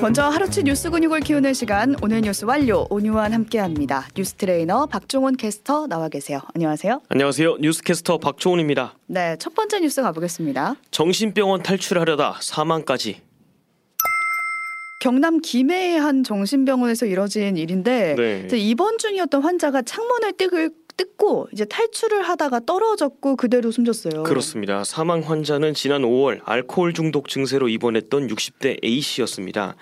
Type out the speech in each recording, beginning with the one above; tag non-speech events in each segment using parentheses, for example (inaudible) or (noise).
먼저 하루치 뉴스 근육을 키우는 시간 오늘 뉴스 완료 오뉴완 함께합니다. 뉴스 트레이너 박종원 캐스터 나와 계세요. 안녕하세요. 안녕하세요. 뉴스 캐스터 박초훈입니다. 네, 첫 번째 뉴스 가보겠습니다. 정신병원 탈출하려다 사망까지. 경남 김해의 한 정신병원에서 이뤄진 일인데 네. 입원 중이었던 환자가 창문을 뜯을, 뜯고 이제 탈출을 하다가 떨어졌고 그대로 숨졌어요. 그렇습니다. 사망 환자는 지난 5월 알코올 중독 증세로 입원했던 60대 A 씨였습니다.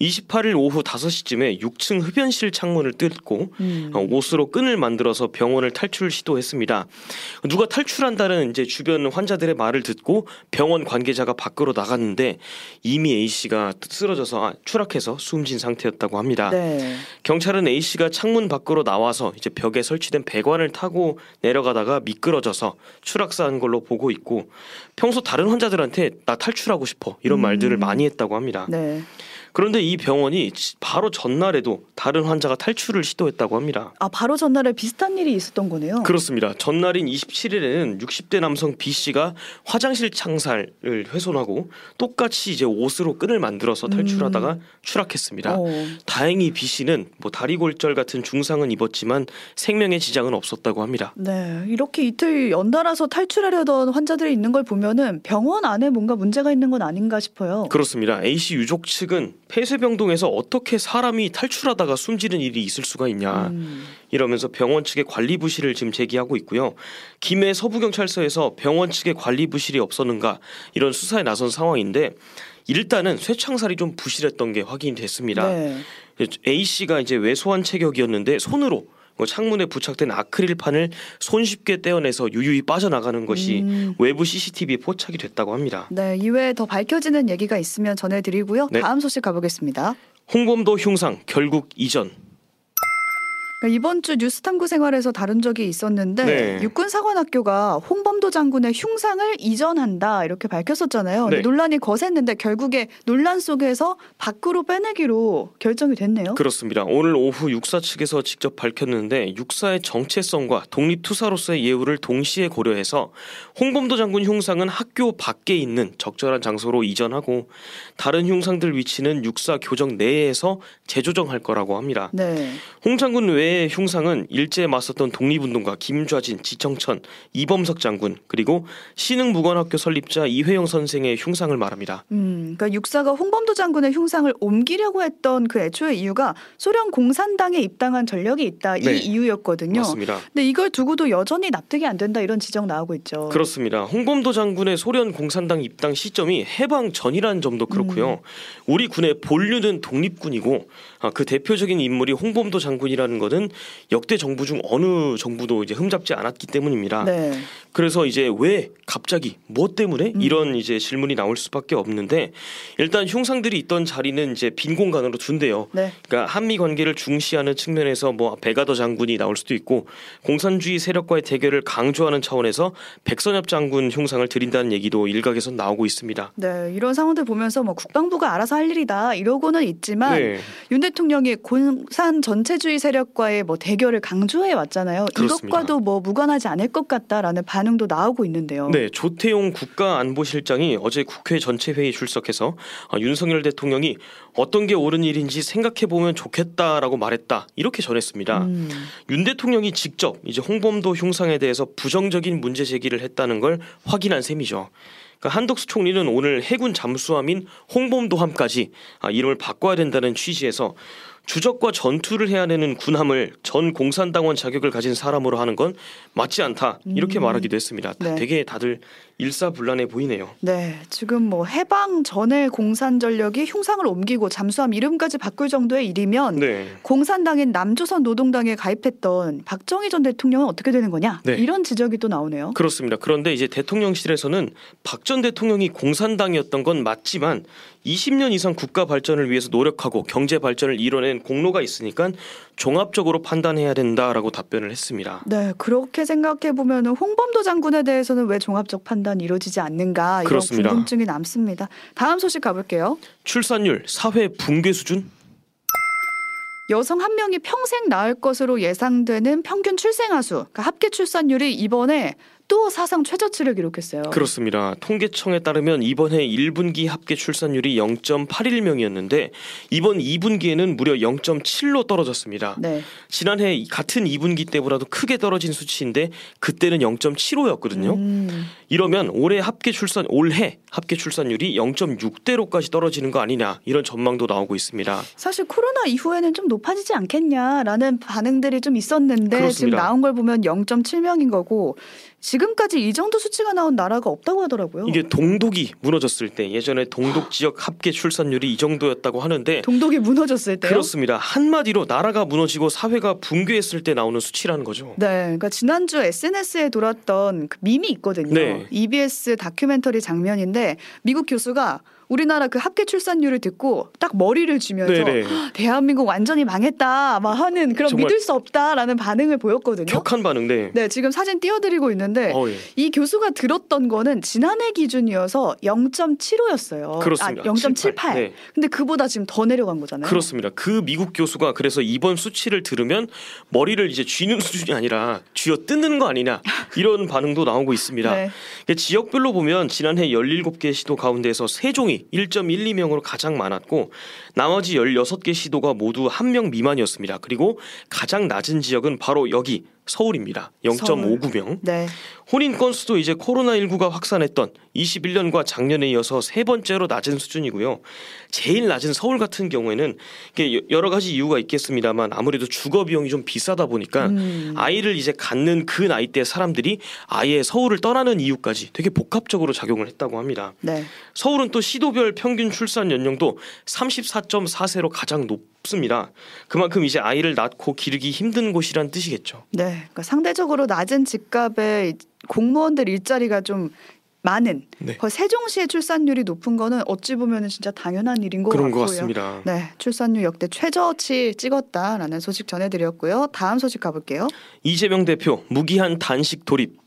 28일 오후 5시쯤에 6층 흡연실 창문을 뜯고 음. 어, 옷으로 끈을 만들어서 병원을 탈출 시도했습니다. 누가 탈출한다는 이제 주변 환자들의 말을 듣고 병원 관계자가 밖으로 나갔는데 이미 A 씨가 쓰러져서 아, 추락해서 숨진 상태였다고 합니다. 네. 경찰은 A 씨가 창문 밖으로 나와서 이제 벽에 설치된 배관을 타고 내려가다가 미끄러져서 추락사한 걸로 보고 있고 평소 다른 환자들한테 나 탈출하고 싶어 이런 음. 말들을 많이 했다고 합니다. 네. 그런데 이 병원이 지- 바로 전날에도 다른 환자가 탈출을 시도했다고 합니다. 아 바로 전날에 비슷한 일이 있었던 거네요. 그렇습니다. 전날인 27일에는 60대 남성 B 씨가 화장실 창살을 훼손하고 똑같이 이제 옷으로 끈을 만들어서 탈출하다가 추락했습니다. 어. 다행히 B 씨는 뭐 다리 골절 같은 중상은 입었지만 생명의 지장은 없었다고 합니다. 네, 이렇게 이틀 연달아서 탈출하려던 환자들이 있는 걸 보면은 병원 안에 뭔가 문제가 있는 건 아닌가 싶어요. 그렇습니다. A 씨 유족 측은 폐쇄병동에서 어떻게 사람이 탈출하다가 숨지는 일이 있을 수가 있냐 음, 이러면서 병원 측의 관리 부실을 지금 제기하고 있고요. 김해 서부경찰서에서 병원 측의 관리 부실이 없었는가 이런 수사에 나선 상황인데 일단은 쇠창살이 좀 부실했던 게 확인이 됐습니다. 네. A 씨가 이제 외소한 체격이었는데 손으로 뭐 창문에 부착된 아크릴판을 손쉽게 떼어내서 유유히 빠져나가는 것이 음. 외부 CCTV에 포착이 됐다고 합니다. 네, 이외에 더 밝혀지는 얘기가 있으면 전해드리고요. 네. 다음 소식 가보겠습니다. 홍범도 흉상 결국 이전. 그러니까 이번 주 뉴스 탐구 생활에서 다룬 적이 있었는데 네. 육군사관학교가 홍범도 장군의 흉상을 이전한다 이렇게 밝혔었잖아요. 네. 논란이 거셌는데 결국에 논란 속에서 밖으로 빼내기로 결정이 됐네요. 그렇습니다. 오늘 오후 육사 측에서 직접 밝혔는데 육사의 정체성과 독립투사로서의 예우를 동시에 고려해서 홍범도 장군 흉상은 학교 밖에 있는 적절한 장소로 이전하고 다른 흉상들 위치는 육사 교정 내에서 재조정할 거라고 합니다. 네. 홍 장군 외의 흉상은 일제에 맞섰던 독립운동가 김좌진, 지청천, 이범석 장군 그리고 신흥무관학교 설립자 이회영 선생의 흉상을 말합니다. 음, 그러니까 육사가 홍범도 장군의 흉상을 옮기려고 했던 그 애초의 이유가 소련 공산당에 입당한 전력이 있다 이 네. 이유였거든요. 맞습니다. 근데 이걸 두고도 여전히 납득이 안 된다 이런 지적 나오고 있죠. 그렇습니다. 홍범도 장군의 소련 공산당 입당 시점이 해방 전이라는 점도 그렇고요. 우리 군의 본류는 독립군이고 아, 그 대표적인 인물이 홍범도 장군이라는 것은 역대 정부 중 어느 정부도 이제 흠잡지 않았기 때문입니다. 네. 그래서 이제 왜 갑자기 뭐 때문에 음. 이런 이제 질문이 나올 수밖에 없는데 일단 흉상들이 있던 자리는 이제 빈 공간으로 둔대요. 네. 그러니까 한미 관계를 중시하는 측면에서 뭐 베가더 장군이 나올 수도 있고 공산주의 세력과의 대결을 강조하는 차원에서 백선엽 장군 흉상을 드린다는 얘기도 일각에서 나오고 있습니다. 네, 이런 상황들 보면서 뭐 국방부가 알아서 할 일이다 이러고는 있지만 네, 윤 대통령이 공산 전체주의 세력과의 뭐 대결을 강조해 왔잖아요. 그렇습니다. 이것과도 뭐 무관하지 않을 것 같다라는 반응도 나오고 있는데요. 네, 조태용 국가안보실장이 어제 국회 전체 회의 출석해서 아, 윤석열 대통령이 어떤 게 옳은 일인지 생각해 보면 좋겠다라고 말했다 이렇게 전했습니다. 음, 윤 대통령이 직접 이제 홍범도 흉상에 대해서 부정적인 문제 제기를 했다는 걸 확인한 셈이죠. 그러니까 한덕수 총리는 오늘 해군 잠수함인 홍범도함까지 아, 이름을 바꿔야 된다는 취지에서 주적과 전투를 해야 되는 군함을 전 공산당원 자격을 가진 사람으로 하는 건 맞지 않다 이렇게 음. 말하기도 했습니다. 다 네. 되게 다들 일사불란해 보이네요. 네, 지금 뭐 해방 전에 공산 전력이 흉상을 옮기고 잠수함 이름까지 바꿀 정도의 일이면 네. 공산당인 남조선 노동당에 가입했던 박정희 전 대통령은 어떻게 되는 거냐? 네. 이런 지적이 또 나오네요. 그렇습니다. 그런데 이제 대통령실에서는 박 전 대통령이 공산당이었던 건 맞지만 20년 이상 국가 발전을 위해서 노력하고 경제 발전을 이뤄낸 공로가 있으니까 종합적으로 판단해야 된다라고 답변을 했습니다. 네, 그렇게 생각해 보면 홍범도 장군에 대해서는 왜 종합적 판단이 이루어지지 않는가 이런 그렇습니다. 궁금증이 남습니다. 다음 소식 가볼게요. 출산율 사회 붕괴 수준? 여성 한 명이 평생 낳을 것으로 예상되는 평균 출생아 수, 그러니까 합계 출산율이 이번에 또 사상 최저치를 기록했어요. 그렇습니다. 통계청에 따르면 이번 해 1분기 합계 출산율이 0.81명이었는데 이번 2분기에는 무려 0.7로 떨어졌습니다. 네. 지난해 같은 2분기 때보다도 크게 떨어진 수치인데 그때는 0.75였거든요. 음, 이러면 올해 합계 출산 올해 합계 출산율이 0.6대로까지 떨어지는 거 아니냐 이런 전망도 나오고 있습니다. 사실 코로나 이후에는 좀 높아지지 않겠냐라는 반응들이 좀 있었는데 지금 그렇습니다. 나온 걸 보면 0.7명인 거고 지금까지 이 정도 수치가 나온 나라가 없다고 하더라고요. 이게 동독이 무너졌을 때 예전에 동독 지역 합계 출산율이 이 정도였다고 하는데 동독이 무너졌을 때요. 그렇습니다. 한마디로 나라가 무너지고 사회가 붕괴했을 때 나오는 수치라는 거죠. 네, 그러니까 지난주 SNS에 돌았던 그 밈이 있거든요. 네. EBS 다큐멘터리 장면인데 미국 교수가 우리나라 그 합계 출산율을 듣고 딱 머리를 쥐면서 네네. 대한민국 완전히 망했다 막 하는 그런 믿을 수 없다라는 반응을 보였거든요. 격한 반응, 네. 네, 지금 사진 띄워드리고 있는데 어, 예. 이 교수가 들었던 거는 지난해 기준이어서 0.75였어요. 그렇습니다. 아, 0.78. 네. 근데 그보다 지금 더 내려간 거잖아요. 그렇습니다. 그 미국 교수가 그래서 이번 수치를 들으면 머리를 이제 쥐는 수준이 아니라 쥐어 뜯는 거 아니냐 이런 반응도 나오고 있습니다. (laughs) 네. 지역별로 보면 지난해 17개 시도 가운데서 세종이 1.12명으로 가장 많았고 나머지 16개 시도가 모두 1명 미만이었습니다. 그리고 가장 낮은 지역은 바로 여기 서울입니다. 0.59명. 네. 혼인 건수도 이제 코로나19가 확산했던 21년과 작년에 이어서 세 번째로 낮은 수준이고요. 제일 낮은 서울 같은 경우에는 여- 여러 가지 이유가 있겠습니다만 아무래도 주거 비용이 좀 비싸다 보니까 음. 아이를 이제 갖는 그 나이대 사람들이 아예 서울을 떠나는 이유까지 되게 복합적으로 작용을 했다고 합니다. 네. 서울은 또 시도별 평균 출산 연령도 34.4세로 가장 높 습니다. 그만큼 이제 아이를 낳고 기르기 힘든 곳이란 뜻이겠죠. 네. 그러니까 상대적으로 낮은 집값에 공무원들 일자리가 좀 많은 네. 거의 세종시의 출산율이 높은 거는 어찌 보면 진짜 당연한 일인 것 그런 같고요. 것 같습니다. 네, 출산율 역대 최저치 찍었다라는 소식 전해드렸고요. 다음 소식 가볼게요. 이재명 대표 무기한 단식 돌입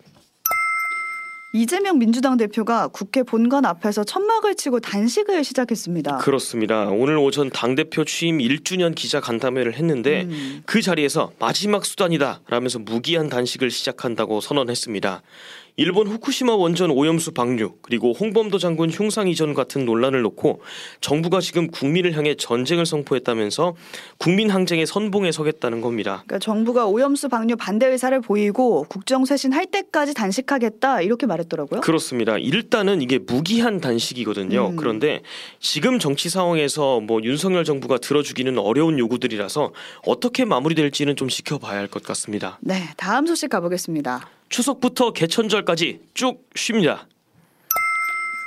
이재명 민주당 대표가 국회 본관 앞에서 천막을 치고 단식을 시작했습니다. 그렇습니다. 오늘 오전 당 대표 취임 1주년 기자 간담회를 했는데 음. 그 자리에서 마지막 수단이다 라면서 무기한 단식을 시작한다고 선언했습니다. 일본 후쿠시마 원전 오염수 방류 그리고 홍범도 장군 흉상 이전 같은 논란을 놓고 정부가 지금 국민을 향해 전쟁을 선포했다면서 국민 항쟁의 선봉에 서겠다는 겁니다. 그러니까 정부가 오염수 방류 반대 의사를 보이고 국정 쇄신할 때까지 단식하겠다 이렇게 말했더라고요. 그렇습니다. 일단은 이게 무기한 단식이거든요. 음. 그런데 지금 정치 상황에서 뭐 윤석열 정부가 들어주기는 어려운 요구들이라서 어떻게 마무리될지는 좀 지켜봐야 할 것 같습니다. 네, 다음 소식 가보겠습니다. 추석부터 개천절까지 쭉 쉽니다.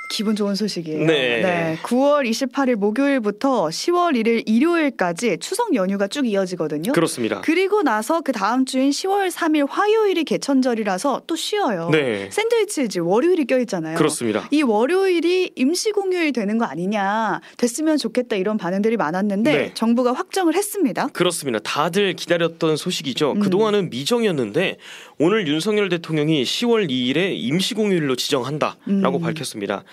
기분 좋은 소식이에요. 네. 9월 28일 목요일부터 10월 1일 일요일까지 추석 연휴가 쭉 이어지거든요. 그렇습니다. 그리고 나서 그 다음 주인 10월 3일 화요일이 개천절이라서 또 쉬어요. 네. 샌드위치지 월요일이 껴있잖아요. 그렇습니다. 이 월요일이 임시 공휴일 되는 거 아니냐, 됐으면 좋겠다 이런 반응들이 많았는데 네. 정부가 확정을 했습니다. 그렇습니다. 다들 기다렸던 소식이죠. 음. 그동안은 미정이었는데 오늘 윤석열 대통령이 10월 2일에 임시공휴일로 지정한다라고 음. 밝혔습니다.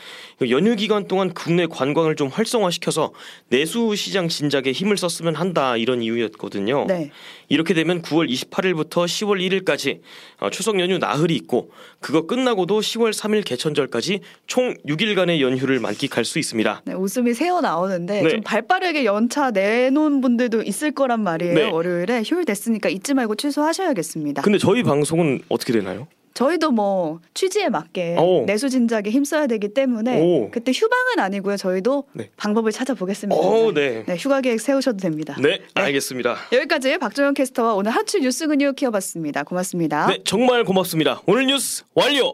연휴 기간 동안 국내 관광을 좀 활성화시켜서 내수 시장 진작에 힘을 썼으면 한다 이런 이유였거든요. 네. 이렇게 되면 9월 28일부터 10월 1일까지 어, 추석 연휴 나흘이 있고 그거 끝나고도 10월 3일 개천절까지 총 6일간의 연휴를 만끽할 수 있습니다. 네, 웃음이 새어 나오는데 네. 좀 발빠르게 연차 내놓은 분들도 있을 거란 말이에요. 네. 월요일에 휴일 됐으니까 잊지 말고 취소하셔야겠습니다. 근데 저희 방송은 어떻게 되나요? 저희도 뭐 취지에 맞게 오. 내수 진작에 힘써야 되기 때문에 오. 그때 휴방은 아니고요. 저희도 네. 방법을 찾아보겠습니다. 오, 네. 네, 휴가 계획 세우셔도 됩니다. 네, 알겠습니다. 여기까지 박정현 캐스터와 오늘 하츠 뉴스 근육 키워봤습니다. 고맙습니다. 네, 정말 고맙습니다. 오늘 뉴스 완료.